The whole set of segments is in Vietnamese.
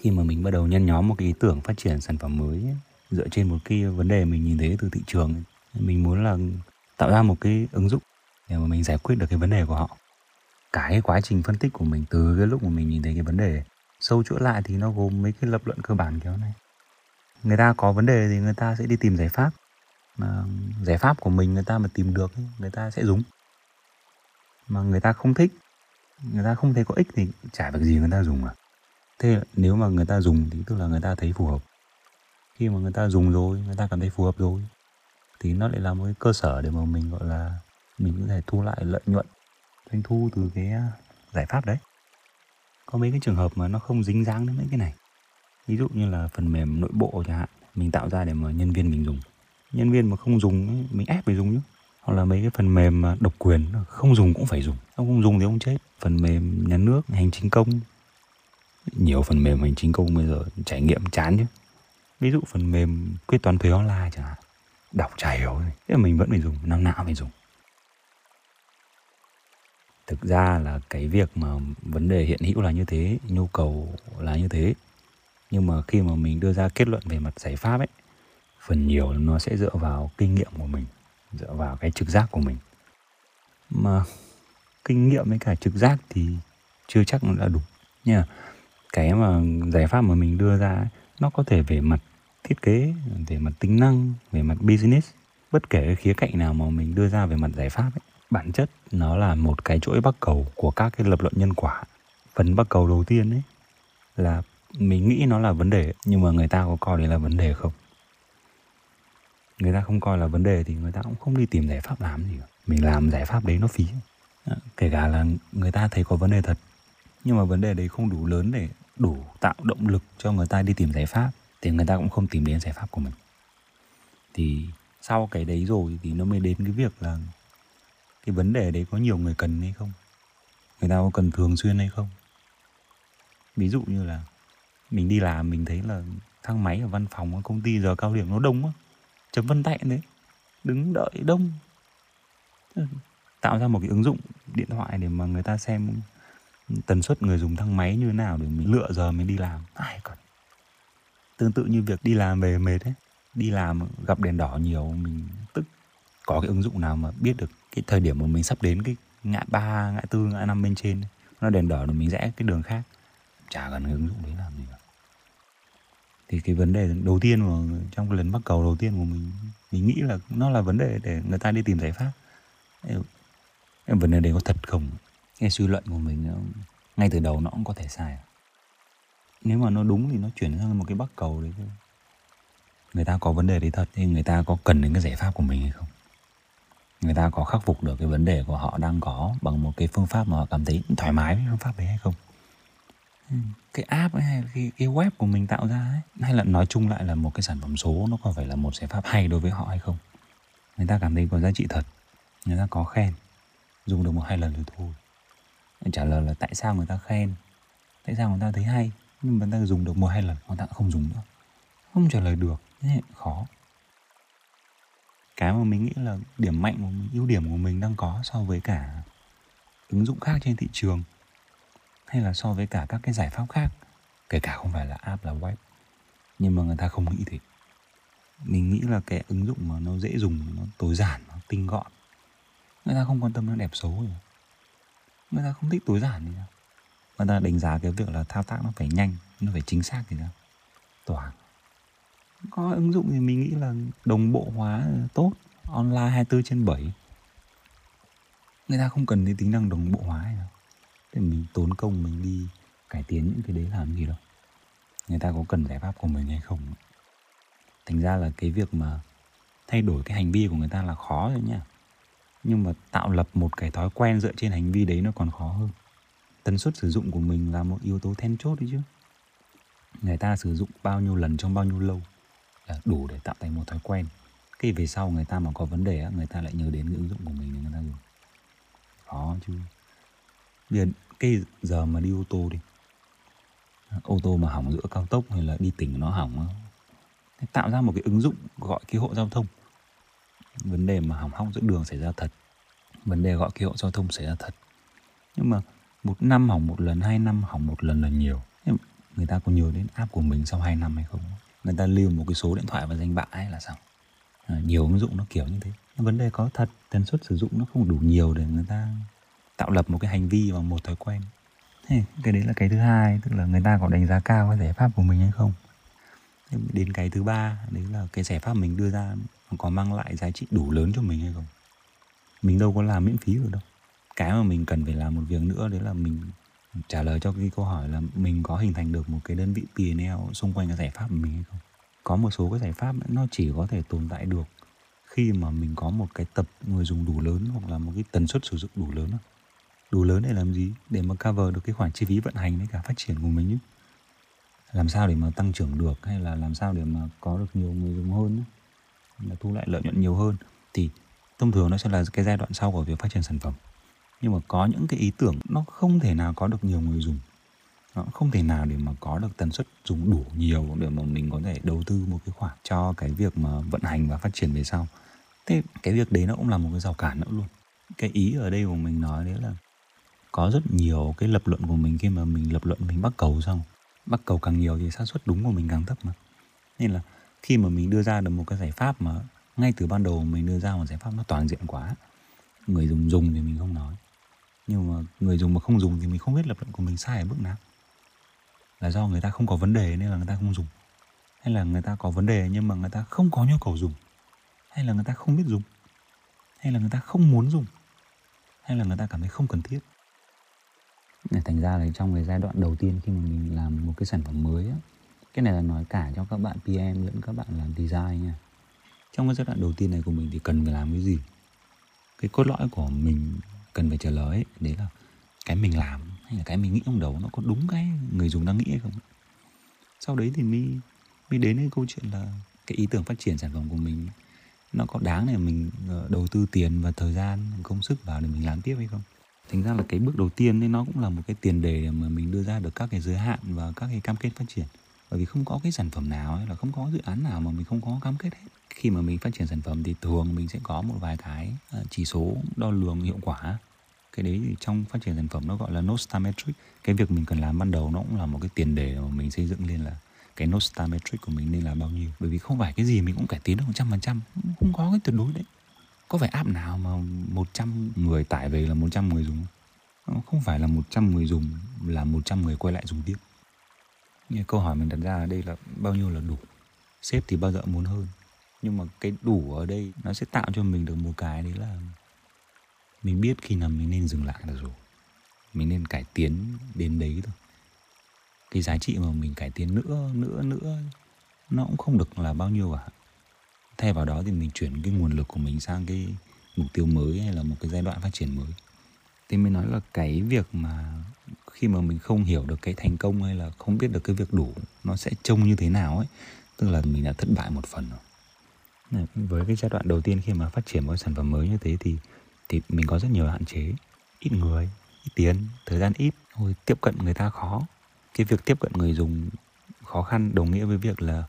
khi mà mình bắt đầu nhân nhóm một cái ý tưởng phát triển sản phẩm mới ấy, dựa trên một cái vấn đề mình nhìn thấy từ thị trường ấy, mình muốn là tạo ra một cái ứng dụng để mà mình giải quyết được cái vấn đề của họ. Cả cái quá trình phân tích của mình từ cái lúc mà mình nhìn thấy cái vấn đề sâu chuỗi lại thì nó gồm mấy cái lập luận cơ bản kiểu này. Người ta có vấn đề thì người ta sẽ đi tìm giải pháp mà giải pháp của mình người ta mà tìm được người ta sẽ dùng. Mà người ta không thích người ta không thấy có ích thì chả việc gì người ta dùng à thế nếu mà người ta dùng thì tức là người ta thấy phù hợp. Khi mà người ta dùng rồi người ta cảm thấy phù hợp rồi thì nó lại là một cái cơ sở để mà mình gọi là mình có thể thu lại lợi nhuận doanh thu từ cái à, giải pháp đấy. Có mấy cái trường hợp mà nó không dính dáng đến mấy cái này. Ví dụ như là phần mềm nội bộ chẳng hạn mình tạo ra để mà nhân viên mình dùng. Nhân viên mà không dùng ấy, mình ép phải dùng nhé hoặc là mấy cái phần mềm mà độc quyền không dùng cũng phải dùng. Ông không dùng thì ông chết. Phần mềm nhà nước hành chính công nhiều phần mềm hành chính công bây giờ trải nghiệm chán chứ ví dụ phần mềm quyết toán thuế online chẳng hạn. Đọc chả hiểu thế mình vẫn phải dùng năm nào phải dùng. Thực ra là cái việc mà vấn đề hiện hữu là như thế, nhu cầu là như thế. Nhưng mà khi mà mình đưa ra kết luận về mặt giải pháp ấy, phần nhiều nó sẽ dựa vào kinh nghiệm của mình, dựa vào cái trực giác của mình. Mà kinh nghiệm với cả trực giác thì chưa chắc nó đã đủ nha cái mà giải pháp mà mình đưa ra ấy, nó có thể về mặt thiết kế về mặt tính năng về mặt business bất kể cái khía cạnh nào mà mình đưa ra về mặt giải pháp ấy, bản chất nó là một cái chuỗi bắc cầu của các cái lập luận nhân quả. Phần bắc cầu đầu tiên ấy là mình nghĩ nó là vấn đề nhưng mà người ta có coi đấy là vấn đề không? Người ta không coi là vấn đề thì người ta cũng không đi tìm giải pháp làm gì cả. mình làm giải pháp đấy nó phí. Ờ, kể cả là người ta thấy có vấn đề thật nhưng mà vấn đề đấy không đủ lớn để đủ tạo động lực cho người ta đi tìm giải pháp, thì người ta cũng không tìm đến giải pháp của mình. Thì sau cái đấy rồi thì nó mới đến cái việc là cái vấn đề đấy có nhiều người cần hay không? Người ta có cần thường xuyên hay không? Ví dụ như là mình đi làm mình thấy là thang máy ở văn phòng ở công ty giờ cao điểm nó đông quá chấm vân tay đấy, đứng đợi đông. Tạo ra một cái ứng dụng điện thoại để mà người ta xem tần suất người dùng thang máy như thế nào để mình lựa giờ mình đi làm? Ai còn? Tương tự như việc đi làm về mệt ấy. Đi làm gặp đèn đỏ nhiều mình tức có cái ứng dụng nào mà biết được cái thời điểm mà mình sắp đến cái ngã ba ngã tư ngã năm bên trên nó đèn đỏ rồi mình rẽ cái đường khác. Chả cần cái ứng dụng đấy làm gì cả. Thì cái vấn đề đầu tiên mà trong cái lần bắt cầu đầu tiên của mình mình nghĩ là nó là vấn đề để người ta đi tìm giải pháp. Cái vấn đề đấy có thật không cái suy luận của mình ngay từ đầu nó cũng có thể sai nếu mà nó đúng thì nó chuyển sang một cái bắc cầu đấy thôi. Người ta có vấn đề đấy thật thì người ta có cần đến cái giải pháp của mình hay không? Người ta có khắc phục được cái vấn đề của họ đang có bằng một cái phương pháp mà họ cảm thấy thoải mái với phương pháp đấy hay không? Cái app ấy hay cái, cái web của mình tạo ra ấy hay là nói chung lại là một cái sản phẩm số nó có phải là một giải pháp hay đối với họ hay không? Người ta cảm thấy có giá trị thật người ta có khen dùng được một hai lần rồi thôi trả lời là tại sao người ta khen? Tại sao người ta thấy hay? Nhưng mà người ta dùng được một hai lần, người ta không dùng nữa. Không trả lời được, thế khó. Cái mà mình nghĩ là điểm mạnh của mình, ưu điểm của mình đang có so với cả ứng dụng khác trên thị trường, hay là so với cả các cái giải pháp khác, kể cả không phải là app, là web. Nhưng mà người ta không nghĩ thế. Mình nghĩ là cái ứng dụng mà nó dễ dùng, nó tối giản, nó tinh gọn. Người ta không quan tâm đến đẹp xấu rồi người ta không thích tối giản gì đâu người ta đánh giá cái việc là thao tác nó phải nhanh, nó phải chính xác thì sao? Toàn có ứng dụng thì mình nghĩ là đồng bộ hóa tốt, online 24 trên 7 người ta không cần cái tính năng đồng bộ hóa đâu để mình tốn công mình đi cải tiến những cái đấy làm gì đâu. Người ta có cần giải pháp của mình hay không? Thành ra là cái việc mà thay đổi cái hành vi của người ta là khó rồi nha nhưng mà tạo lập một cái thói quen dựa trên hành vi đấy nó còn khó hơn. Tần suất sử dụng của mình là một yếu tố then chốt đấy chứ. Người ta sử dụng bao nhiêu lần trong bao nhiêu lâu là đủ để tạo thành một thói quen. Cái về sau người ta mà có vấn đề người ta lại nhớ đến cái ứng dụng của mình để người ta dùng. Khó chứ. Bây giờ cái giờ mà đi ô tô đi. Ô tô mà hỏng giữa cao tốc hay là đi tỉnh nó hỏng tạo ra một cái ứng dụng gọi cứu hộ giao thông vấn đề mà hỏng hóc giữa đường xảy ra thật vấn đề gọi cứu hộ giao thông xảy ra thật. Nhưng mà một năm hỏng một lần hai năm hỏng một lần là nhiều. Người ta có nhớ đến app của mình sau 2 năm hay không? Người ta lưu một cái số điện thoại và danh bạ hay là sao? À, nhiều ứng dụng nó kiểu như thế. Vấn đề có thật tần suất sử dụng nó không đủ nhiều để người ta tạo lập một cái hành vi và một thói quen. Thế cái đấy là cái thứ hai tức là người ta có đánh giá cao cái giải pháp của mình hay không? Đến cái thứ ba, đấy là cái giải pháp mình đưa ra có mang lại giá trị đủ lớn cho mình hay không? Mình đâu có làm miễn phí được đâu. Cái mà mình cần phải làm một việc nữa, đấy là mình trả lời cho cái câu hỏi là mình có hình thành được một cái đơn vị P&L xung quanh cái giải pháp của mình hay không? Có một số cái giải pháp nó chỉ có thể tồn tại được khi mà mình có một cái tập người dùng đủ lớn hoặc là một cái tần suất sử dụng đủ lớn đủ lớn để làm gì? Để mà cover được cái khoản chi phí vận hành với cả phát triển của mình chứ làm sao để mà tăng trưởng được hay là làm sao để mà có được nhiều người dùng hơn là thu lại lợi nhuận nhiều hơn. Thì thông thường nó sẽ là cái giai đoạn sau của việc phát triển sản phẩm. Nhưng mà có những cái ý tưởng nó không thể nào có được nhiều người dùng. Nó không thể nào để mà có được tần suất dùng đủ nhiều để mà mình có thể đầu tư một cái khoản cho cái việc mà vận hành và phát triển về sau. Thế cái việc đấy nó cũng là một cái rào cản nữa luôn. Cái ý ở đây của mình nói đấy là có rất nhiều cái lập luận của mình khi mà mình lập luận, mình bắt cầu xong bắt cầu càng nhiều thì xác suất đúng của mình càng thấp mà. Nên là khi mà mình đưa ra được một cái giải pháp mà ngay từ ban đầu mình đưa ra một giải pháp nó toàn diện quá, người dùng dùng thì mình không nói. Nhưng mà người dùng mà không dùng thì mình không biết lập luận của mình sai ở bước nào. Là do người ta không có vấn đề nên là người ta không dùng. Hay là người ta có vấn đề nhưng mà người ta không có nhu cầu dùng. Hay là người ta không biết dùng. Hay là người ta không muốn dùng. Hay là người ta cảm thấy không cần thiết thành ra là trong cái giai đoạn đầu tiên khi mà mình làm một cái sản phẩm mới á cái này là nói cả cho các bạn PM lẫn các bạn làm design nha. Trong cái giai đoạn đầu tiên này của mình thì cần phải làm cái gì? Cái cốt lõi của mình cần phải trả lời ấy, đấy là cái mình làm hay là cái mình nghĩ trong đầu nó có đúng cái người dùng đang nghĩ hay không? Sau đấy thì mới mới đến cái câu chuyện là cái ý tưởng phát triển sản phẩm của mình nó có đáng để mình ờ, đầu tư tiền và thời gian công sức vào để mình làm tiếp hay không? Thành ra là cái bước đầu tiên nên nó cũng là một cái tiền đề để mà mình đưa ra được các cái giới hạn và các cái cam kết phát triển. Bởi vì không có cái sản phẩm nào hay là không có dự án nào mà mình không có cam kết hết. Khi mà mình phát triển sản phẩm thì thường mình sẽ có một vài cái ờ, chỉ số đo lường hiệu quả. Cái đấy thì trong phát triển sản phẩm nó gọi là Nostar metric cái việc mình cần làm ban đầu nó cũng là một cái tiền đề mà mình xây dựng lên là cái Nostar metric của mình nên là bao nhiêu. Bởi vì không phải cái gì mình cũng cải tiến được một trăm phần trăm không có cái tuyệt đối đấy có phải app nào mà 100 người tải về là 100 người dùng không? Phải là 100 người dùng, là 100 người quay lại dùng tiếp. Như câu hỏi mình đặt ra ở đây là bao nhiêu là đủ? Sếp thì bao giờ muốn hơn. Nhưng mà cái đủ ở đây nó sẽ tạo cho mình được một cái đấy là mình biết khi nào mình nên dừng lại là rồi. Mình nên cải tiến đến đấy thôi. Cái giá trị mà mình cải tiến nữa nữa nữa, nó cũng không được là bao nhiêu cả thay vào đó thì mình chuyển cái nguồn lực của mình sang cái mục tiêu mới hay là một cái giai đoạn phát triển mới. Thì mình nói là cái việc mà khi mà mình không hiểu được cái thành công hay là không biết được cái việc đủ nó sẽ trông như thế nào ấy tức là mình đã thất bại một phần rồi. Với cái giai đoạn đầu tiên khi mà phát triển một sản phẩm mới như thế thì thì mình có rất nhiều hạn chế. Ít người ít tiền thời gian ít rồi tiếp cận người ta khó. Cái việc tiếp cận người dùng khó khăn đồng nghĩa với việc là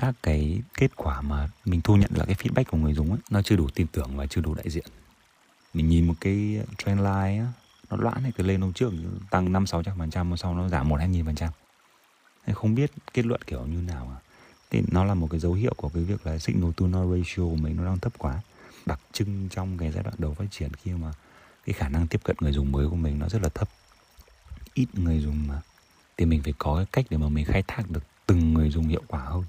các cái kết quả mà mình thu nhận là cái feedback của người dùng ấy, nó chưa đủ tin tưởng và chưa đủ đại diện. Mình nhìn một cái trend line á, nó loãng này từ lên hôm trước tăng năm sáu trăm phần trăm sau nó giảm một hai nghìn phần trăm. Không biết kết luận kiểu như nào à? Thì nó là một cái dấu hiệu của cái việc là signal to noise ratio của mình nó đang thấp quá. Đặc trưng trong cái giai đoạn đầu phát triển khi mà cái khả năng tiếp cận người dùng mới của mình nó rất là thấp. Ít người dùng mà. Thì mình phải có cái cách để mà mình khai thác được từng người dùng hiệu quả hơn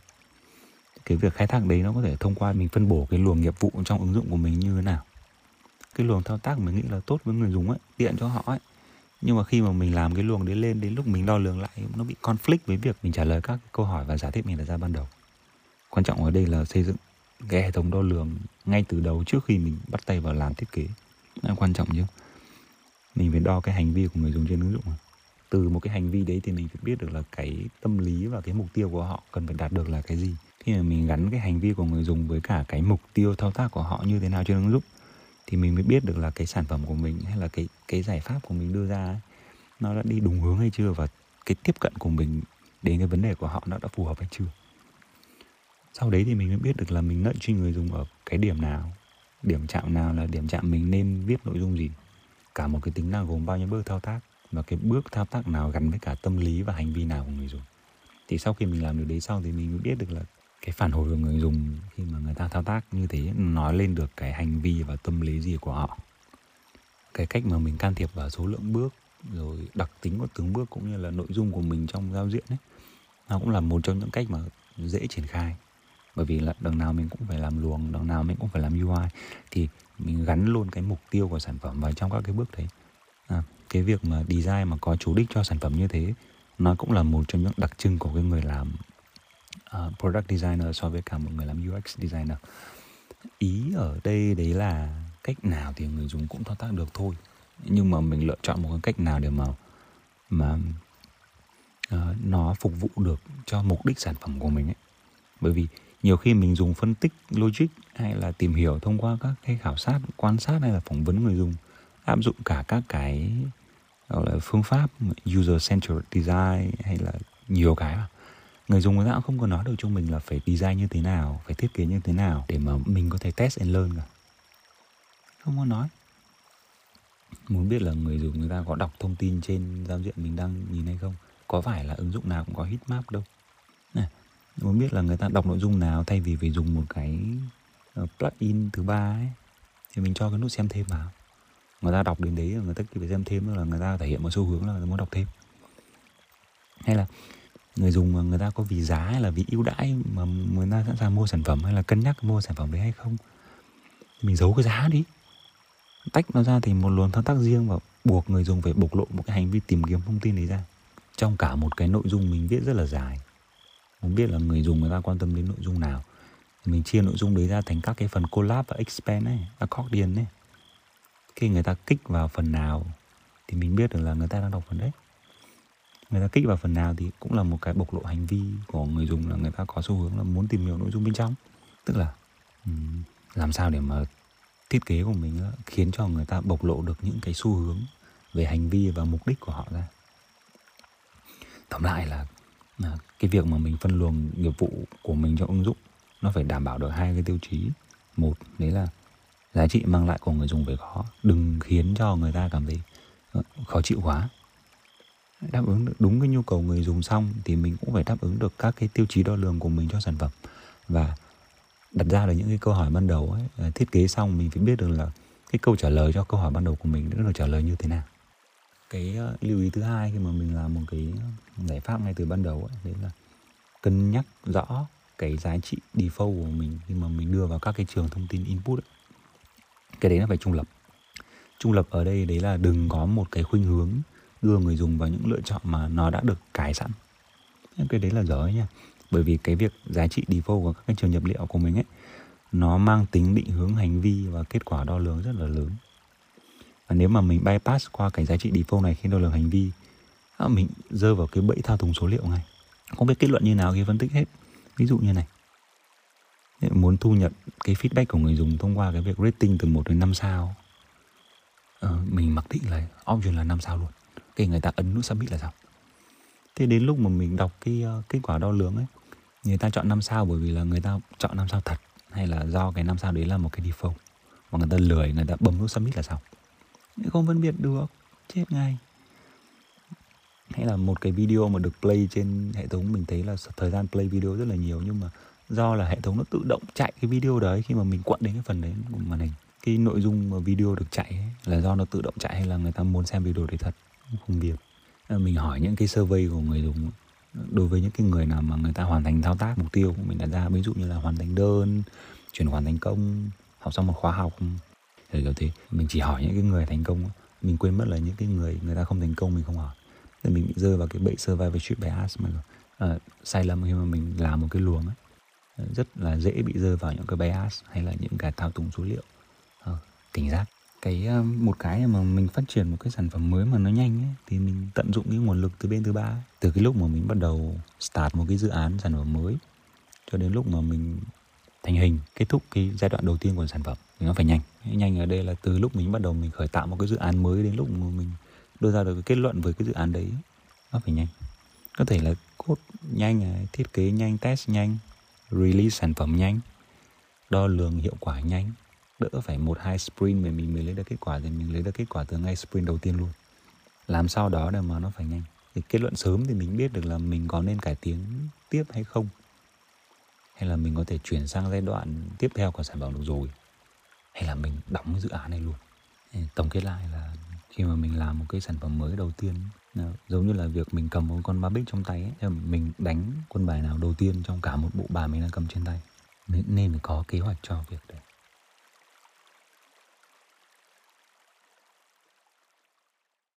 cái việc khai thác đấy nó có thể thông qua mình phân bổ cái luồng nghiệp vụ trong ứng dụng của mình như thế nào. Cái luồng thao tác mình nghĩ là tốt với người dùng ấy, tiện cho họ ấy. Nhưng mà khi mà mình làm cái luồng đấy lên đến lúc mình đo lường lại, nó bị conflict với việc mình trả lời các câu hỏi và giả thiết mình đặt ra ban đầu. Quan trọng ở đây là xây dựng cái hệ thống đo lường ngay từ đầu trước khi mình bắt tay vào làm thiết kế. Nó quan trọng chứ? Mình phải đo cái hành vi của người dùng trên ứng dụng từ một cái hành vi đấy thì mình phải biết được là cái tâm lý và cái mục tiêu của họ cần phải đạt được là cái gì. Khi mà mình gắn cái hành vi của người dùng với cả cái mục tiêu thao tác của họ như thế nào trên ứng dụng thì mình mới biết được là cái sản phẩm của mình hay là cái cái giải pháp của mình đưa ra ấy, nó đã đi đúng hướng hay chưa và cái tiếp cận của mình đến cái vấn đề của họ nó đã phù hợp hay chưa. Sau đấy thì mình mới biết được là mình nợ truy người dùng ở cái điểm nào điểm chạm nào là điểm chạm mình nên viết nội dung gì cả một cái tính năng gồm bao nhiêu bước thao tác và cái bước thao tác nào gắn với cả tâm lý và hành vi nào của người dùng? Thì sau khi mình làm được đấy xong thì mình mới biết được là cái phản hồi của người dùng khi mà người ta thao tác như thế nói lên được cái hành vi và tâm lý gì của họ. Cái cách mà mình can thiệp vào số lượng bước rồi đặc tính của từng bước cũng như là nội dung của mình trong giao diện ấy nó cũng là một trong những cách mà dễ triển khai. Bởi vì là đằng nào mình cũng phải làm luồng đằng nào mình cũng phải làm UI thì mình gắn luôn cái mục tiêu của sản phẩm vào trong các cái bước đấy. À, cái việc mà design mà có chủ đích cho sản phẩm như thế nó cũng là một trong những đặc trưng của cái người làm uh, product designer so với cả một người làm UX designer. Ý ở đây đấy là cách nào thì người dùng cũng thao tác được thôi. Nhưng mà mình lựa chọn một cái cách nào để mà mà uh, nó phục vụ được cho mục đích sản phẩm của mình ấy. Bởi vì nhiều khi mình dùng phân tích logic hay là tìm hiểu thông qua các cái khảo sát quan sát hay là phỏng vấn người dùng áp dụng cả các cái gọi là phương pháp user centered design hay là nhiều cái mà. Người dùng người ta cũng không có nói được cho mình là phải design như thế nào phải thiết kế như thế nào để mà mình có thể test and learn cả. Không có nói. Muốn biết là người dùng người ta có đọc thông tin trên giao diện mình đang nhìn hay không có phải là ứng dụng nào cũng có heatmap đâu? Này, muốn biết là người ta đọc nội dung nào thay vì phải dùng một cái ờ, plugin thứ ba ấy thì mình cho cái nút xem thêm vào người ta đọc đến đấy, người ta phải xem thêm là người ta thể hiện một xu hướng là người ta muốn đọc thêm. Hay là người dùng mà người ta có vì giá hay là vì ưu đãi mà người ta sẵn sàng mua sản phẩm hay là cân nhắc mua sản phẩm đấy hay không? Mình giấu cái giá đi. Tách nó ra thì một luồng thao tác riêng và buộc người dùng phải bộc lộ một cái hành vi tìm kiếm thông tin đấy ra. Trong cả một cái nội dung mình viết rất là dài. Muốn biết là người dùng người ta quan tâm đến nội dung nào. Mình chia nội dung đấy ra thành các cái phần collab và expand này accordion này khi người ta kích vào phần nào thì mình biết được là người ta đang đọc phần đấy. Người ta kích vào phần nào thì cũng là một cái bộc lộ hành vi của người dùng là người ta có xu hướng là muốn tìm hiểu nội dung bên trong. Tức là làm sao để mà thiết kế của mình khiến cho người ta bộc lộ được những cái xu hướng về hành vi và mục đích của họ ra. Tóm lại là, là cái việc mà mình phân luồng nghiệp vụ của mình cho ứng dụng nó phải đảm bảo được hai cái tiêu chí. Một đấy là giá trị mang lại của người dùng phải có đừng khiến cho người ta cảm thấy ờ, khó chịu quá. Đáp ứng được đúng cái nhu cầu người dùng xong thì mình cũng phải đáp ứng được các cái tiêu chí đo lường của mình cho sản phẩm. Và đặt ra được những cái câu hỏi ban đầu ấy ờ, thiết kế xong mình phải biết được là cái câu trả lời cho câu hỏi ban đầu của mình được trả lời như thế nào. Cái ờ, lưu ý thứ hai khi mà mình làm một cái giải pháp ngay từ ban đầu ấy, đấy là cân nhắc rõ cái giá trị default của mình khi mà mình đưa vào các cái trường thông tin input ấy cái đấy là phải trung lập. Trung lập ở đây đấy là đừng có một cái khuynh hướng đưa người dùng vào những lựa chọn mà nó đã được cài sẵn. Cái đấy là dở nha. Bởi vì cái việc giá trị default của các cái trường nhập liệu của mình ấy, nó mang tính định hướng hành vi và kết quả đo lường rất là lớn. Và nếu mà mình bypass qua cái giá trị default này khi đo lường hành vi mình rơi vào cái bẫy thao túng số liệu ngay. Không biết kết luận như nào khi phân tích hết. Ví dụ như này muốn thu nhận cái feedback của người dùng thông qua cái việc rating từ 1 đến 5 sao. Ờ, mình mặc định là option là 5 sao luôn. Cái người ta ấn nút submit là xong thế đến lúc mà mình đọc cái uh, kết quả đo lường ấy người ta chọn 5 sao bởi vì là người ta chọn 5 sao thật hay là do cái 5 sao đấy là một cái default mà người ta lười người ta bấm nút submit là xong không phân biệt được chết ngay. Hay là một cái video mà được play trên hệ thống mình thấy là thời gian play video rất là nhiều nhưng mà do là hệ thống nó tự động chạy cái video đấy khi mà mình quặn đến cái phần đấy của màn hình. Cái nội dung mà video được chạy ấy, là do nó tự động chạy hay là người ta muốn xem video đấy thật? Không biết. Ờ, mình hỏi những cái survey của người dùng đối với những cái người nào mà người ta hoàn thành thao tác mục tiêu của mình đặt ra ví dụ như là hoàn thành đơn chuyển khoản thành công học xong một khóa học thì kiểu thế. Mình chỉ hỏi những cái người thành công mình quên mất là những cái người người ta không thành công mình không hỏi. Thì mình bị rơi vào cái bẫy survivorship bias mà uh, sai lầm khi mà mình làm một cái luồng ấy rất là dễ bị rơi vào những cái bias hay là những cái thao túng số liệu. À, cảnh giác. Cái ờ, một cái mà mình phát triển một cái sản phẩm mới mà nó nhanh ấy, thì mình tận dụng cái nguồn lực từ bên thứ ba từ cái lúc mà mình bắt đầu start một cái dự án sản phẩm mới cho đến lúc mà mình thành hình kết thúc cái giai đoạn đầu tiên của sản phẩm thì nó phải nhanh. Nhanh ở đây là từ lúc mình bắt đầu mình khởi tạo một cái dự án mới đến lúc mà mình đưa ra được cái kết luận với cái dự án đấy nó phải nhanh. Có thể là code nhanh thiết kế nhanh test nhanh release sản phẩm nhanh, đo lường hiệu quả nhanh, đỡ phải một hai sprint mà mình mới lấy được kết quả thì mình lấy được kết quả từ ngay sprint đầu tiên luôn. Làm sao đó để mà nó phải nhanh? Thì kết luận sớm thì mình biết được là mình có nên cải tiến tiếp hay không, hay là mình có thể chuyển sang giai đoạn tiếp theo của sản phẩm được rồi, hay là mình đóng dự án này luôn. Tổng kết lại là khi mà mình làm một cái sản phẩm mới đầu tiên Ờ, giống như là việc mình cầm một con ba bích trong tay ấy, mình đánh quân bài nào đầu tiên trong cả một bộ bài mình đang cầm trên tay. Nên, nên phải có kế hoạch cho việc đấy.